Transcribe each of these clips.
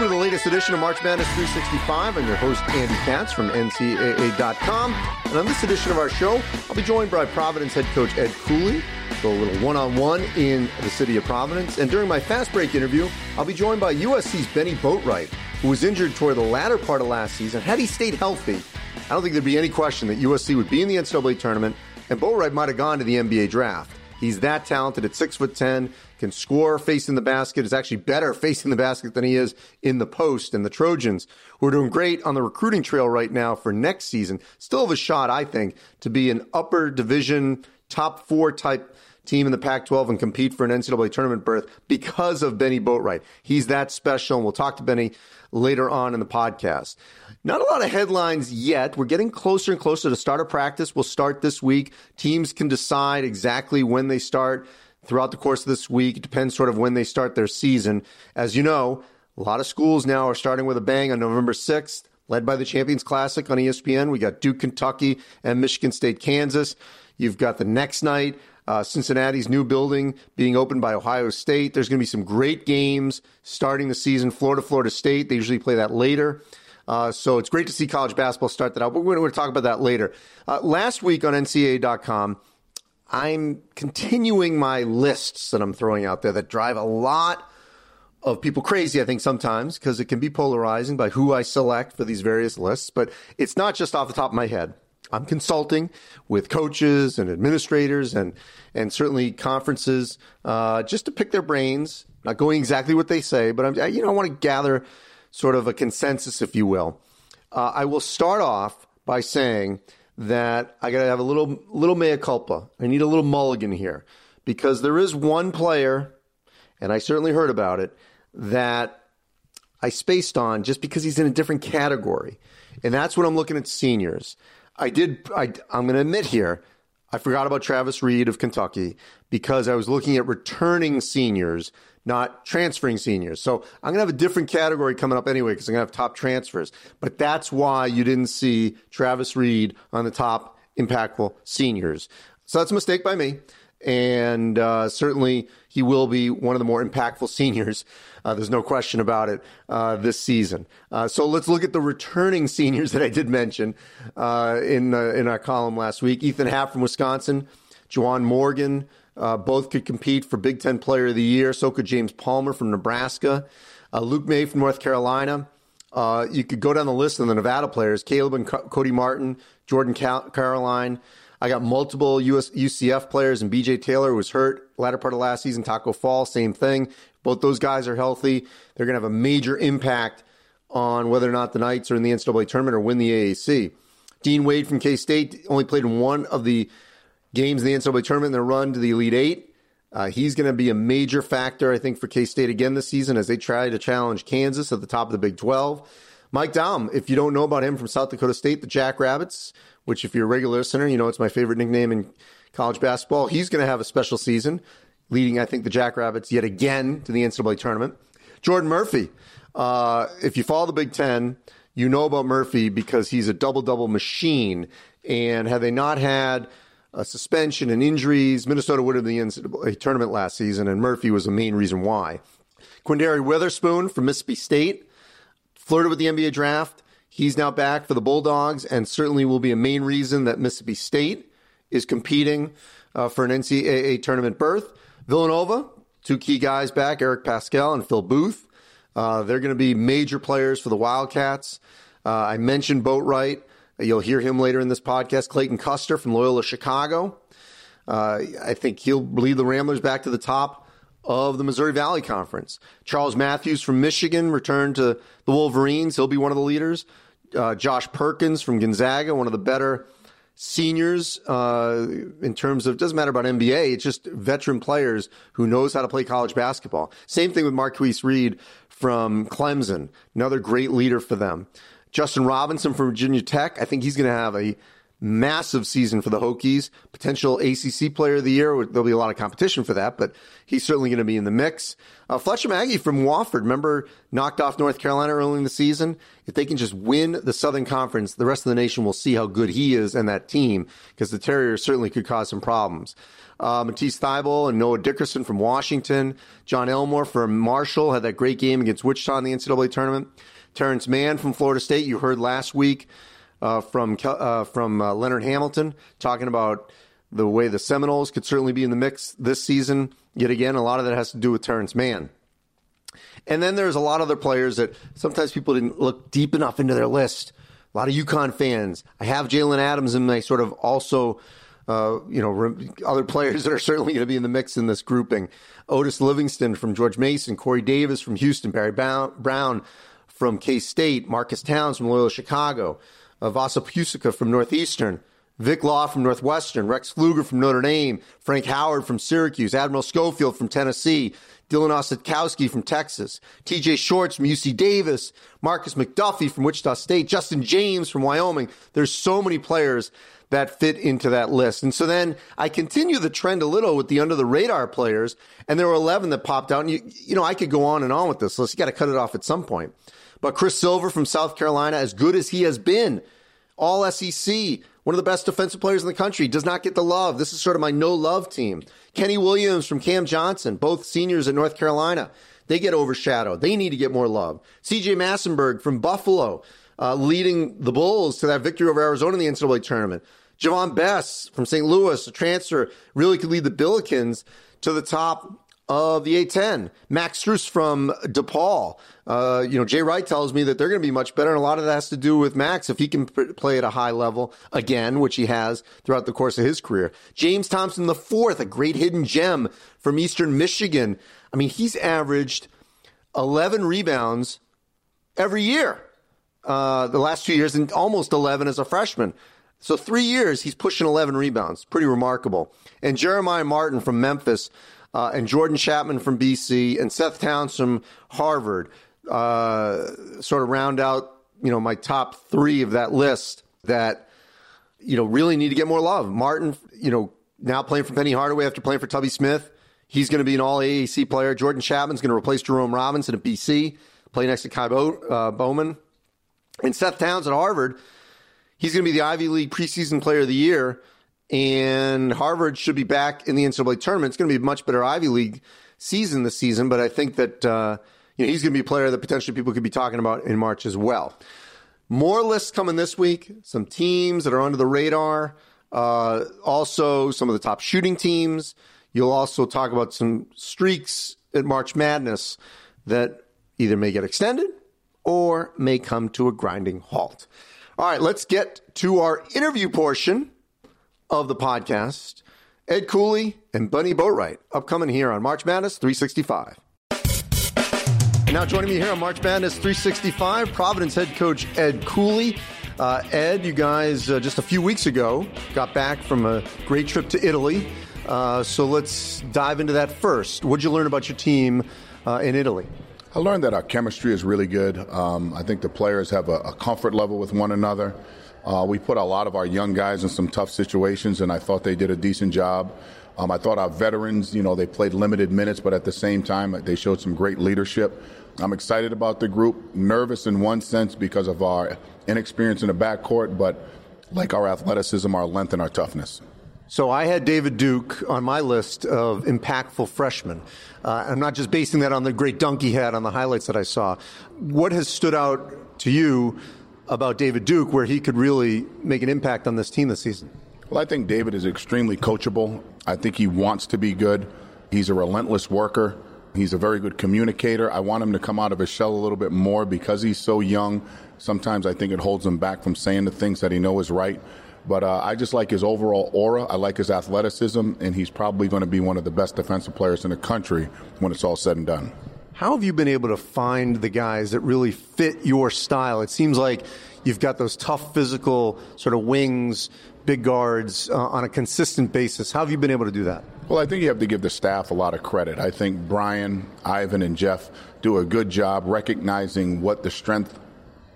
Welcome to the latest edition of March Madness 365. I'm your host, Andy Katz from NCAA.com. And on this edition of our show, I'll be joined by Providence head coach Ed Cooley. Go a little one on one in the city of Providence. And during my fast break interview, I'll be joined by USC's Bennie Boatwright, who was injured toward the latter part of last season. Had he stayed healthy, I don't think there'd be any question that USC would be in the NCAA tournament, and Boatwright might have gone to the NBA draft. He's that talented at six foot ten, can score facing the basket, is actually better facing the basket than he is in the post. And the Trojans, who are doing great on the recruiting trail right now for next season, still have a shot, I think, to be an upper division, top four type team in the Pac 12 and compete for an NCAA tournament berth because of Bennie Boatwright. He's that special, and we'll talk to Bennie later on in the podcast. Not a lot of headlines yet. We're getting closer and closer to start of practice. We'll start this week. Teams can decide exactly when they start throughout the course of this week. It depends sort of when they start their season. As you know, a lot of schools now are starting with a bang on November 6th, led by the Champions Classic on ESPN. We got Duke, Kentucky, and Michigan State, Kansas. You've got the next night, uh, Cincinnati's new building being opened by Ohio State. There's going to be some great games starting the season. Florida, Florida State, they usually play that later. Uh, so it's great to see college basketball start that out, but we're going to talk about that later. Uh, last week on NCAA.com, I'm continuing my lists that I'm throwing out there that drive a lot of people crazy, I think, sometimes, because it can be polarizing by who I select for these various lists. But it's not just off the top of my head. I'm consulting with coaches and administrators and and certainly conferences uh, just to pick their brains. Not going exactly what they say, but I'm you know I want to gather sort of a consensus, if you will. Uh, I will start off by saying that I got to have a little little mea culpa. I need a little mulligan here because there is one player, and I certainly heard about it that I spaced on just because he's in a different category, and that's when I'm looking at seniors. I did. I, I'm going to admit here. I forgot about Travis Reed of Kentucky because I was looking at returning seniors not transferring seniors. So I'm going to have a different category coming up anyway because I'm going to have top transfers. But that's why you didn't see Travis Reed on the top impactful seniors. So that's a mistake by me. And uh, certainly he will be one of the more impactful seniors. Uh, there's no question about it uh, this season. Uh, so let's look at the returning seniors that I did mention uh, in in our column last week. Ethan Happ from Wisconsin, Juwan Morgan, uh, both could compete for Big Ten Player of the Year. So could James Palmer from Nebraska, uh, Luke Maye from North Carolina. Uh, you could go down the list of the Nevada players: Caleb and Co- Cody Martin, Jordan Caroline. I got multiple US, UCF players, and BJ Taylor was hurt latter part of last season. Tacko Fall, same thing. Both those guys are healthy. They're going to have a major impact on whether or not the Knights are in the NCAA tournament or win the AAC. Dean Wade from K State only played in one of the games in the NCAA tournament their run to the Elite Eight. Uh, he's going to be a major factor, I think, for K State again this season as they try to challenge Kansas at the top of the Big 12. Mike Daum, if you don't know about him from South Dakota State, the Jackrabbits, which if you're a regular listener, you know it's my favorite nickname in college basketball. He's going to have a special season, leading, I think, the Jackrabbits yet again to the NCAA tournament. Jordan Murphy, uh, if you follow the Big Ten, you know about Murphy because he's a double double machine. And had they not had uh, suspension and injuries. Minnesota would have been the NCAA tournament last season, and Murphy was the main reason why. Quinndary Weatherspoon from Mississippi State flirted with the NBA draft. He's now back for the Bulldogs, and certainly will be a main reason that Mississippi State is competing uh, for an NCAA tournament berth. Villanova, two key guys back, Eric Paschall and Phil Booth. Uh, they're going to be major players for the Wildcats. Uh, I mentioned Boatwright. You'll hear him later in this podcast. Clayton Custer from Loyola Chicago. Uh, I think he'll lead the Ramblers back to the top of the Missouri Valley Conference. Charles Matthews from Michigan returned to the Wolverines. He'll be one of the leaders. Uh, Josh Perkins from Gonzaga, one of the better seniors uh, in terms of doesn't matter about NBA. It's just veteran players who knows how to play college basketball. Same thing with Marcquise Reed from Clemson, another great leader for them. Justin Robinson from Virginia Tech. I think he's going to have a massive season for the Hokies. Potential ACC Player of the Year. There'll be a lot of competition for that, but he's certainly going to be in the mix. Uh, Fletcher Magee from Wofford, remember, knocked off North Carolina early in the season. If they can just win the Southern Conference, the rest of the nation will see how good he is and that team, because the Terriers certainly could cause some problems. Uh, Matisse Thybulle and Noah Dickerson from Washington. Jon Elmore from Marshall had that great game against Wichita in the NCAA tournament. Terance Mann from Florida State, you heard last week uh, from uh, from uh, Leonard Hamilton talking about the way the Seminoles could certainly be in the mix this season. Yet again, a lot of that has to do with Terance Mann. And then there's a lot of other players that sometimes people didn't look deep enough into their list. A lot of UConn fans. I have Jalen Adams in my sort of also, uh, you know, other players that are certainly going to be in the mix in this grouping. Otis Livingston from George Mason, Corey Davis from Houston, Barry Brown from K State, Marques Townes from Loyola Chicago, uh, Vasa Pusica from Northeastern, Vic Law from Northwestern, Rex Pflueger from Notre Dame, Frank Howard from Syracuse, Admiral Schofield from Tennessee, Dylan Osetkowski from Texas, TJ Shorts from UC Davis, Marcus McDuffie from Wichita State, Justin James from Wyoming. There's so many players that fit into that list. And so then I continue the trend a little with the under the radar players, and there were 11 that popped out. And you, you know, I could go on and on with this list. You got to cut it off at some point. But Chris Silva from South Carolina, as good as he has been, all SEC, one of the best defensive players in the country, does not get the love. This is sort of my no love team. Kenny Williams from Cam Johnson, both seniors at North Carolina, they get overshadowed. They need to get more love. CJ Massinburg from Buffalo, uh, leading the Bulls to that victory over Arizona in the NCAA tournament. Javon Bess from St. Louis, a transfer, really could lead the Billikens to the top of the A10. Max Strus from DePaul. Uh, you know, Jay Wright tells me that they're going to be much better, and a lot of that has to do with Max if he can p- play at a high level again, which he has throughout the course of his career. James Thompson the fourth, a great hidden gem from Eastern Michigan. I mean, he's averaged 11 rebounds every year. Uh, the last two years, and almost 11 as a freshman. So three years, he's pushing 11 rebounds. Pretty remarkable. And Jeremiah Martin from Memphis uh, and Jordan Chapman from BC and Seth Towns from Harvard uh, sort of round out, you know, my top three of that list that, you know, really need to get more love. Martin, you know, now playing for Penny Hardaway after playing for Tubby Smith. He's going to be an all AAC player. Jordan Chapman's going to replace Jerome Robinson at BC, play next to Ky Bo- uh, Bowman. And Seth Towns at Harvard, he's going to be the Ivy League preseason player of the year and Harvard should be back in the NCAA tournament. It's going to be a much better Ivy League season this season, but I think that uh, you know he's going to be a player that potentially people could be talking about in March as well. More lists coming this week. Some teams that are under the radar. Uh, also, some of the top shooting teams. You'll also talk about some streaks at March Madness that either may get extended or may come to a grinding halt. All right, let's get to our interview portion of the podcast, Ed Cooley and Bennie Boatwright, upcoming here on March Madness 365. And now joining me here on March Madness 365, Providence head coach Ed Cooley. Uh, Ed, you guys uh, just a few weeks ago got back from a great trip to Italy. Uh, so let's dive into that first. What'd you learn about your team uh, in Italy? I learned that our chemistry is really good. Um, I think the players have a, a comfort level with one another. Uh, we put a lot of our young guys in some tough situations, and I thought they did a decent job. Um, I thought our veterans, you know, they played limited minutes, but at the same time, they showed some great leadership. I'm excited about the group, nervous in one sense because of our inexperience in the backcourt, but like our athleticism, our length, and our toughness. So I had David Duke on my list of impactful freshmen. Uh, I'm not just basing that on the great dunk he had on the highlights that I saw. What has stood out to you about David Duke where he could really make an impact on this team this season? Well, I think David is extremely coachable. I think he wants to be good. He's a relentless worker. He's a very good communicator. I want him to come out of his shell a little bit more because he's so young. Sometimes I think it holds him back from saying the things that he knows is right. But uh, I just like his overall aura. I like his athleticism, and he's probably going to be one of the best defensive players in the country when it's all said and done. How have you been able to find the guys that really fit your style? It seems like you've got those tough physical sort of wings, big guards uh, on a consistent basis. How have you been able to do that? Well, I think you have to give the staff a lot of credit. I think Brian, Ivan, and Jeff do a good job recognizing what the strength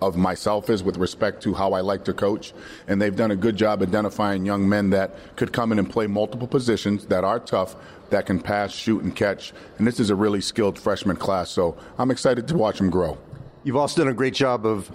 of myself is with respect to how I like to coach. And they've done a good job identifying young men that could come in and play multiple positions that are tough, that can pass, shoot, and catch. And this is a really skilled freshman class. So I'm excited to watch them grow. You've also done a great job of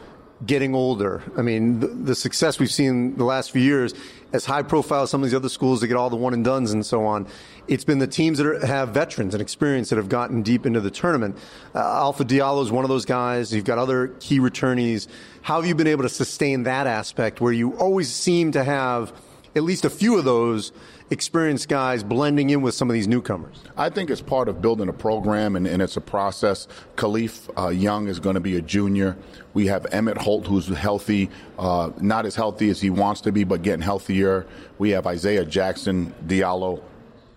getting older. I mean, the, the, success we've seen the last few years, as high profile as some of these other schools that get all the one and dones and so on, it's been the teams that are, have veterans and experience that have gotten deep into the tournament. Uh, Alpha Diallo is one of those guys. You've got other key returnees. How have you been able to sustain that aspect where you always seem to have at least a few of those experienced guys blending in with some of these newcomers? I think it's part of building a program, and, and it's a process. Kalif uh, Young is going to be a junior. We have Emmitt Holt, who's healthy, uh, not as healthy as he wants to be, but getting healthier. We have Isaiah Jackson, Diallo,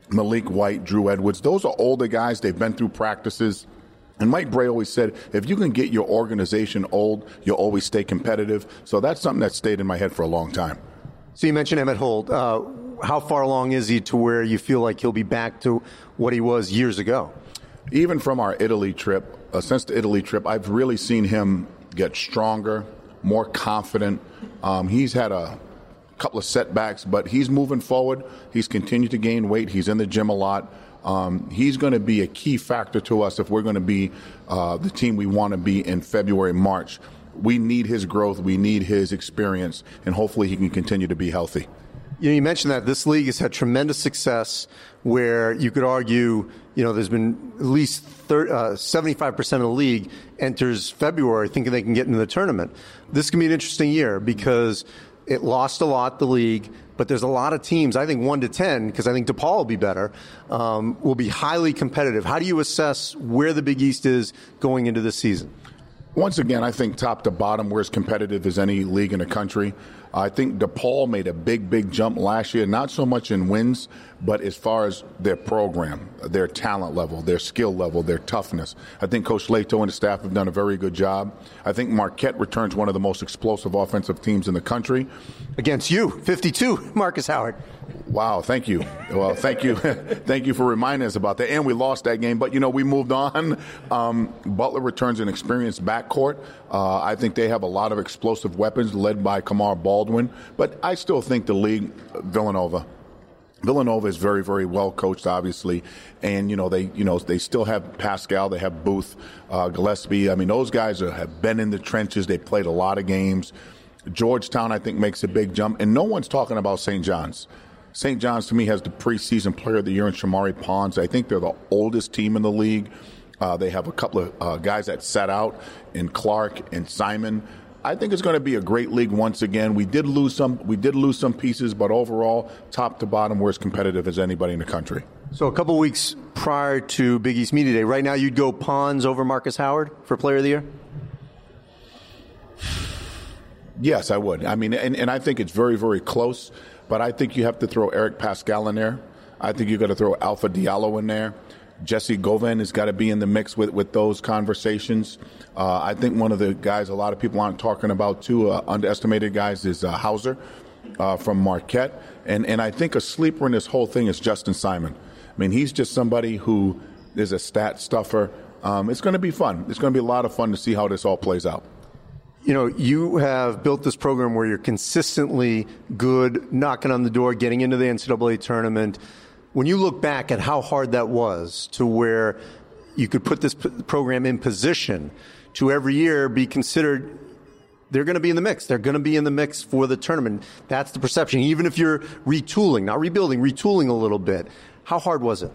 Maliek White, Drew Edwards. Those are older guys. They've been through practices. And Mike Brey always said, if you can get your organization old, you'll always stay competitive. So that's something that stayed in my head for a long time. So you mentioned Emmitt Holt. Uh, how far along is he to where you feel like he'll be back to what he was years ago? Even from our Italy trip, uh, since the Italy trip, I've really seen him get stronger, more confident. Um, he's had a couple of setbacks, but he's moving forward. He's continued to gain weight. He's in the gym a lot. Um, he's going to be a key factor to us if we're going to be uh, the team we want to be in February, March. We need his growth. We need his experience, and hopefully he can continue to be healthy. You, know, you mentioned that this league has had tremendous success where you could argue, you know, there's been at least 30, uh, 75% of the league enters February thinking they can get into the tournament. This can be an interesting year because it lost a lot, the league, but there's a lot of teams, I think 1 to 10, because I think DePaul will be better, um, will be highly competitive. How do you assess where the Big East is going into this season? Once again, I think top to bottom, we're as competitive as any league in the country. I think DePaul made a big, big jump last year, not so much in wins, but as far as their program, their talent level, their skill level, their toughness. I think Coach Leitao and the staff have done a very good job. I think Marquette returns one of the most explosive offensive teams in the country. Against you, 52, Markus Howard. Wow, thank you. Well, thank you. thank you for reminding us about that. And we lost that game, but you know, we moved on. Um, Butler returns an experienced backcourt. Uh, I think they have a lot of explosive weapons led by Kamar Baldwin, but I still think the league, Villanova, Villanova is very, very well coached, obviously, and you know they, you know they still have Paschall, they have Booth, uh, Gillespie. I mean, those guys are, have been in the trenches. They played a lot of games. Georgetown, I think, makes a big jump, and no one's talking about St. John's. St. John's to me has the preseason player of the year in Shamorie Ponds. I think they're the oldest team in the league. Uh, they have a couple of uh, guys that sat out in Clark and Simon. I think it's going to be a great league once again. We did lose some. We did lose some pieces, but overall, top to bottom, we're as competitive as anybody in the country. So a couple weeks prior to Big East Media Day, right now you'd go Ponds over Markus Howard for Player of the Year. Yes, I would. I mean, and, and I think it's very, very close. But I think you have to throw Eric Paschall in there. I think you've got to throw Alpha Diallo in there. Jessie Govan has got to be in the mix with, with those conversations. Uh, I think one of the guys a lot of people aren't talking about too, uh, underestimated guys, is uh, Hauser uh, from Marquette. And, and I think a sleeper in this whole thing is Justin Simon. I mean, he's just somebody who is a stat stuffer. Um, it's going to be fun. It's going to be a lot of fun to see how this all plays out you know, you have built this program where you're consistently good, knocking on the door, getting into the NCAA tournament. When you look back at how hard that was to where you could put this program in position to every year be considered they're going to be in the mix. They're going to be in the mix for the tournament. That's the perception. Even if you're retooling, not rebuilding, retooling a little bit. How hard was it?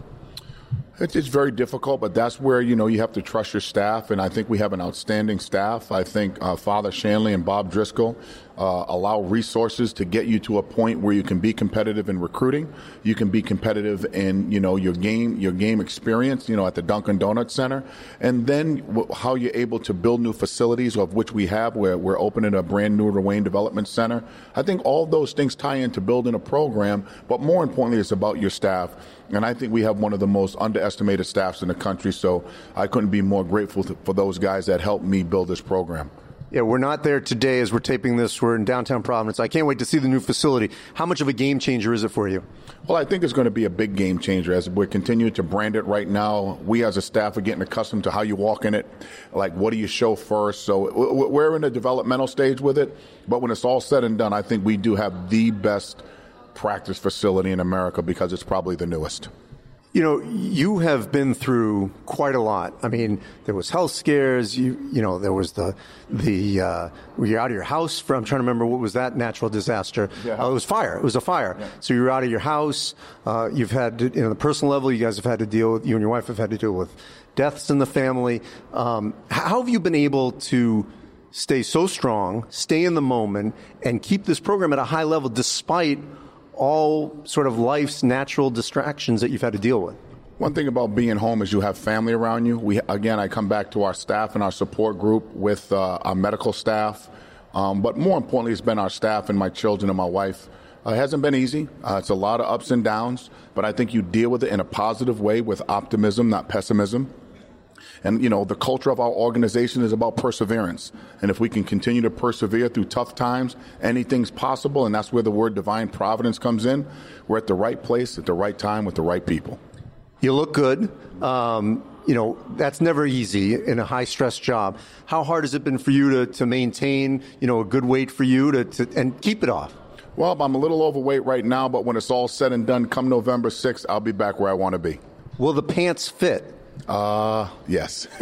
It's, it's very difficult, but that's where you know you have to trust your staff, and I think we have an outstanding staff. I think uh, Father Shanley and Bob Driscoll uh, allow resources to get you to a point where you can be competitive in recruiting, you can be competitive in you know your game your game experience, you know at the Dunkin' Donuts Center, and then w- how you're able to build new facilities, of which we have. Where we're opening a brand new Ruane Development Center. I think all those things tie into building a program, but more importantly, it's about your staff. And I think we have one of the most underestimated staffs in the country. So I couldn't be more grateful for those guys that helped me build this program. Yeah, we're not there today as we're taping this. We're in downtown Providence. I can't wait to see the new facility. How much of a game changer is it for you? Well, I think it's going to be a big game changer as we're continuing to brand it right now. We as a staff are getting accustomed to how you walk in it. Like, what do you show first? So we're in a developmental stage with it. But when it's all said and done, I think we do have the best practice facility in America because it's probably the newest. You know, you have been through quite a lot. I mean, there was health scares. You, you know, there was the the uh, you're out of your house. For, I'm trying to remember what was that natural disaster. Yeah. Uh, it was fire. It was a fire. Yeah. So you're out of your house. Uh, you've had, to, you know, the personal level. You guys have had to deal with. You and your wife have had to deal with deaths in the family. Um, how have you been able to stay so strong, stay in the moment, and keep this program at a high level despite all sort of life's natural distractions that you've had to deal with? One thing about being home is you have family around you. We again, I come back to our staff and our support group with uh, our medical staff, um, but more importantly, it's been our staff and my children and my wife. Uh, it hasn't been easy. Uh, it's a lot of ups and downs, but I think you deal with it in a positive way with optimism, not pessimism. And, you know, the culture of our organization is about perseverance. And if we can continue to persevere through tough times, anything's possible. And that's where the word divine providence comes in. We're at the right place at the right time with the right people. You look good. Um, you know, that's never easy in a high stress job. How hard has it been for you to, to maintain, you know, a good weight for you to, to and keep it off? Well, I'm a little overweight right now, but when it's all said and done, come November 6th, I'll be back where I want to be. Will the pants fit? Uh, yes.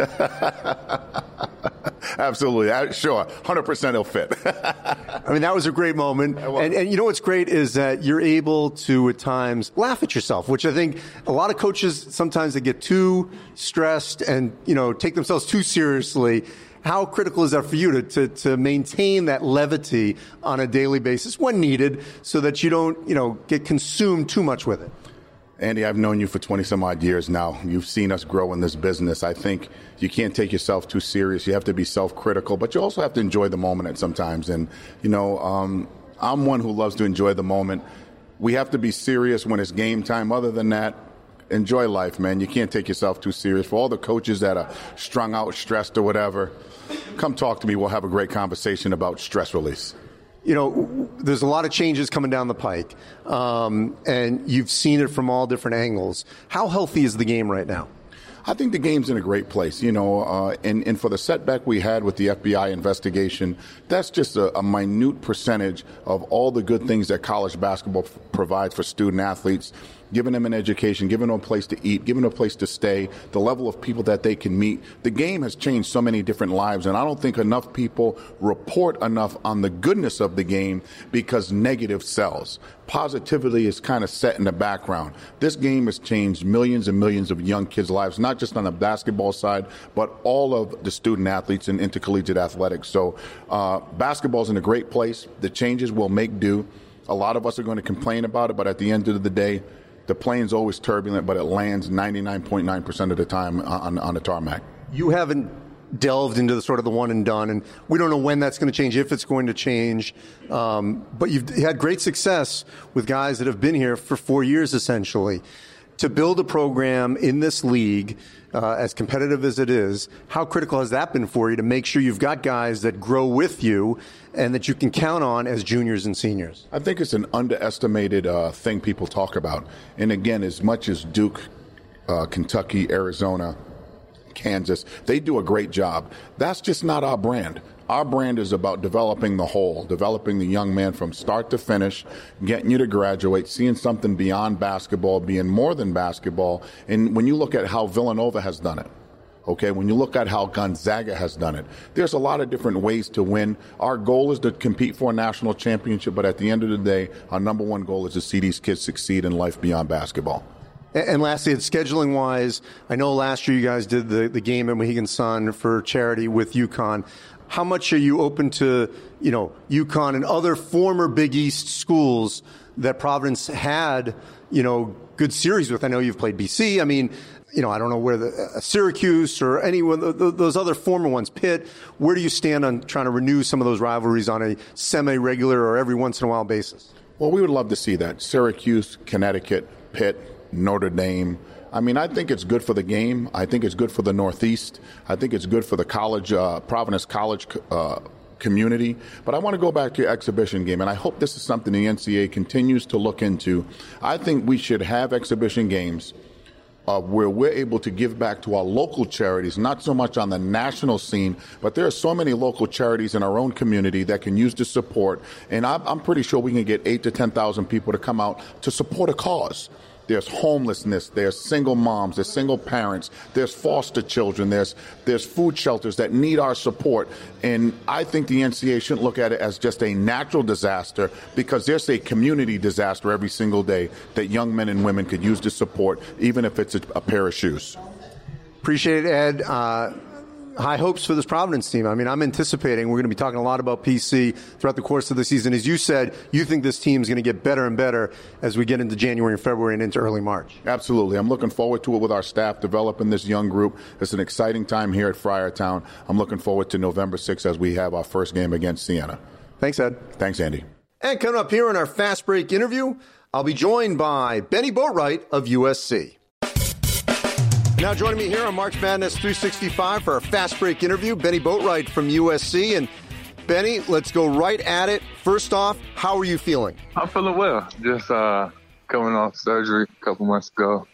Absolutely. I, sure. 100% it'll fit. I mean, that was a great moment. And, and you know what's great is that you're able to, at times, laugh at yourself, which I think a lot of coaches sometimes they get too stressed and, you know, take themselves too seriously. How critical is that for you to, to, to maintain that levity on a daily basis when needed so that you don't, you know, get consumed too much with it? Andy, I've known you for 20 some odd years now. You've seen us grow in this business. I think you can't take yourself too serious. You have to be self critical, but you also have to enjoy the moment at sometimes. And, you know, um, I'm one who loves to enjoy the moment. We have to be serious when it's game time. Other than that, enjoy life, man. You can't take yourself too serious. For all the coaches that are strung out, stressed, or whatever, come talk to me. We'll have a great conversation about stress release you know, there's a lot of changes coming down the pike, um, and you've seen it from all different angles. How healthy is the game right now? I think the game's in a great place, you know, uh, and, and for the setback we had with the FBI investigation, that's just a, a minute percentage of all the good things that college basketball provides for student athletes giving them an education, giving them a place to eat, giving them a place to stay, the level of people that they can meet. The game has changed so many different lives, and I don't think enough people report enough on the goodness of the game because negative sells. Positivity is kind of set in the background. This game has changed millions and millions of young kids' lives, not just on the basketball side, but all of the student athletes in intercollegiate athletics. So, uh, basketball's in a great place. The changes will make do. A lot of us are going to complain about it, but at the end of the day, the plane's always turbulent, but it lands 99.9% of the time on, on the tarmac. You haven't delved into the sort of the one and done, and we don't know when that's going to change, if it's going to change. Um, but you've had great success with guys that have been here for four years, essentially. To build a program in this league uh, as competitive as it is, how critical has that been for you to make sure you've got guys that grow with you and that you can count on as juniors and seniors? I think it's an underestimated uh, thing people talk about. And again, as much as Duke, uh, Kentucky, Arizona, Kansas, they do a great job. That's just not our brand. Our brand is about developing the whole, developing the young man from start to finish, getting you to graduate, seeing something beyond basketball, being more than basketball. And when you look at how Villanova has done it, Okay, when you look at how Gonzaga has done it, there's a lot of different ways to win. Our goal is to compete for a national championship, but at the end of the day, our number one goal is to see these kids succeed in life beyond basketball. And lastly, it's scheduling wise, I know last year you guys did the, the game at Mohegan Sun for charity with UConn how much are you open to, you know, UConn and other former Big East schools that Providence had, you know, good series with? I know you've played BC. I mean, you know, I don't know where the uh, Syracuse or any of those other former ones, Pitt. Where do you stand on trying to renew some of those rivalries on a semi-regular or every once in a while basis? Well, we would love to see that. Syracuse, Connecticut, Pitt, Notre Dame. I mean, I think it's good for the game. I think it's good for the Northeast. I think it's good for the college, uh, Providence College uh, community. But I want to go back to your exhibition game, and I hope this is something the NCAA continues to look into. I think we should have exhibition games uh, where we're able to give back to our local charities, not so much on the national scene, but there are so many local charities in our own community that can use the support. And I'm, I'm pretty sure we can get eight to 10,000 people to come out to support a cause. There's homelessness. There's single moms. There's single parents. There's foster children. There's there's food shelters that need our support. And I think the NCA shouldn't look at it as just a natural disaster because there's a community disaster every single day that young men and women could use to support, even if it's a, a pair of shoes. Appreciate it, Ed. Uh, high hopes for this Providence team. I mean, I'm anticipating we're going to be talking a lot about PC throughout the course of the season. As you said, you think this team is going to get better and better as we get into January and February and into early March. Absolutely. I'm looking forward to it with our staff developing this young group. It's an exciting time here at Friartown. I'm looking forward to November 6th as we have our first game against Siena. Thanks, Ed. Thanks, Andy. And coming up here in our fast break interview, I'll be joined by Bennie Boatwright of USC. Now joining me here on March Madness 365 for our fast break interview, Bennie Boatwright from USC. And Bennie, let's go right at it. First off, how are you feeling? I'm feeling well. Just uh, coming off surgery a couple months ago,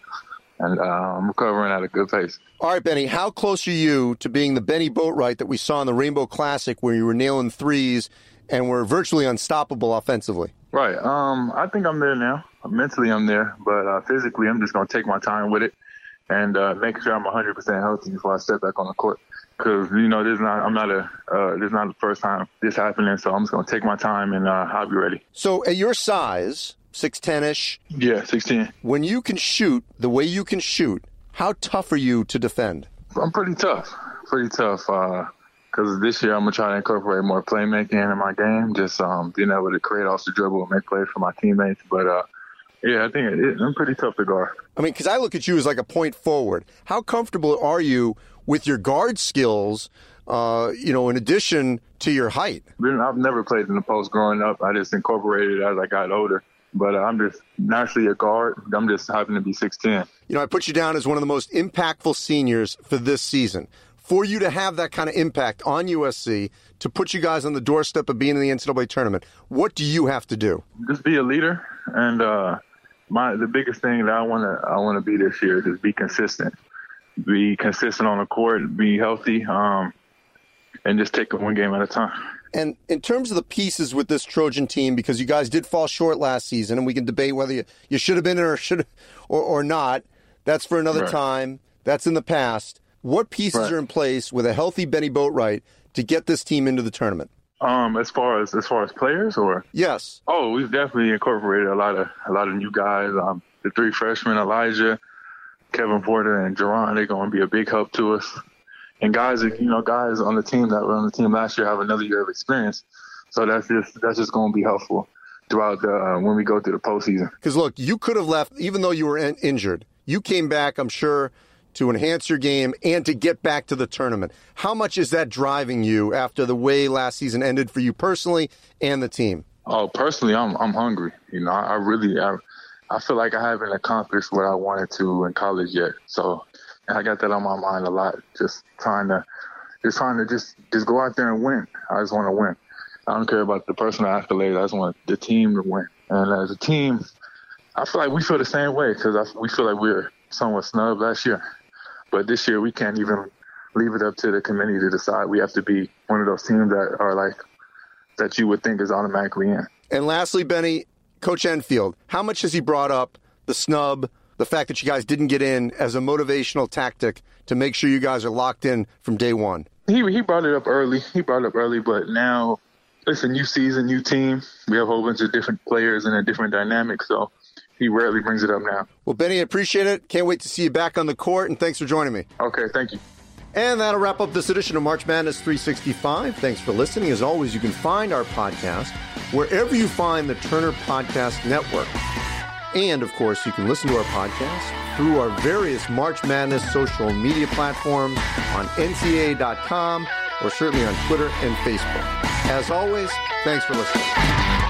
and uh, I'm recovering at a good pace. All right, Bennie, how close are you to being the Bennie Boatwright that we saw in the Rainbow Classic where you were nailing threes and were virtually unstoppable offensively? Right. Um, I think I'm there now. Mentally, I'm there, but uh, physically, I'm just going to take my time with it and uh, making sure I'm 100% healthy before I step back on the court. Because you know, this is not I'm not a uh, this is not the first time this happening, so I'm just gonna take my time and uh, I'll be ready. So at your size, six ten ish. Yeah, six ten. When you can shoot the way you can shoot, how tough are you to defend? I'm pretty tough, pretty tough. Because uh, this year I'm gonna try to incorporate more playmaking in my game, just um, being able to create off the dribble and make plays for my teammates. But uh, yeah, I think it, I'm pretty tough to guard. I mean, because I look at you as like a point forward. How comfortable are you with your guard skills? Uh, you know, in addition to your height. I've never played in the post growing up. I just incorporated it as I got older. But uh, I'm just naturally a guard. I'm just happen to be 6'10". You know, I put you down as one of the most impactful seniors for this season. For you to have that kind of impact on USC, to put you guys on the doorstep of being in the NCAA tournament, what do you have to do? Just be a leader and uh, my the biggest thing that I want to I want to be this year is just be consistent, be consistent on the court, be healthy, um, and just take it one game at a time. And in terms of the pieces with this Trojan team, because you guys did fall short last season, and we can debate whether you, you should have been or should or, or not. That's for another right. time. That's in the past. What pieces right. are in place with a healthy Bennie Boatwright to get this team into the tournament? Um, as far as as far as players, or yes, oh, we've definitely incorporated a lot of a lot of new guys. Um, the three freshmen, Elijah, Kevin Porter, and Jerron, they're going to be a big help to us. And guys, you know, guys on the team that were on the team last year have another year of experience, so that's just that's just going to be helpful throughout the uh, when we go through the postseason. Because look, you could have left even though you were in- injured. You came back, I'm sure to enhance your game and to get back to the tournament. How much is that driving you after the way last season ended for you personally and the team? Oh, personally, I'm I'm hungry. You know, I, I really I, I feel like I haven't accomplished what I wanted to in college yet. So I got that on my mind a lot. Just trying to just trying to just just go out there and win. I just want to win. I don't care about the personal accolades. I just want the team to win. And as a team, I feel like we feel the same way because we feel like we are somewhat snubbed last year. But this year, we can't even leave it up to the committee to decide. We have to be one of those teams that are like that you would think is automatically in. And lastly, Bennie, Coach Enfield, how much has he brought up the snub, the fact that you guys didn't get in as a motivational tactic to make sure you guys are locked in from day one? He he brought it up early. He brought it up early, but now it's a new season, new team. We have a whole bunch of different players and a different dynamic. So he rarely brings it up now. Well, Bennie, I appreciate it. Can't wait to see you back on the court, and thanks for joining me. Okay, thank you. And that'll wrap up this edition of March Madness 365. Thanks for listening. As always, you can find our podcast wherever you find the Turner Podcast Network. And of course, you can listen to our podcast through our various March Madness social media platforms on NCAA.com or certainly on Twitter and Facebook. As always, thanks for listening.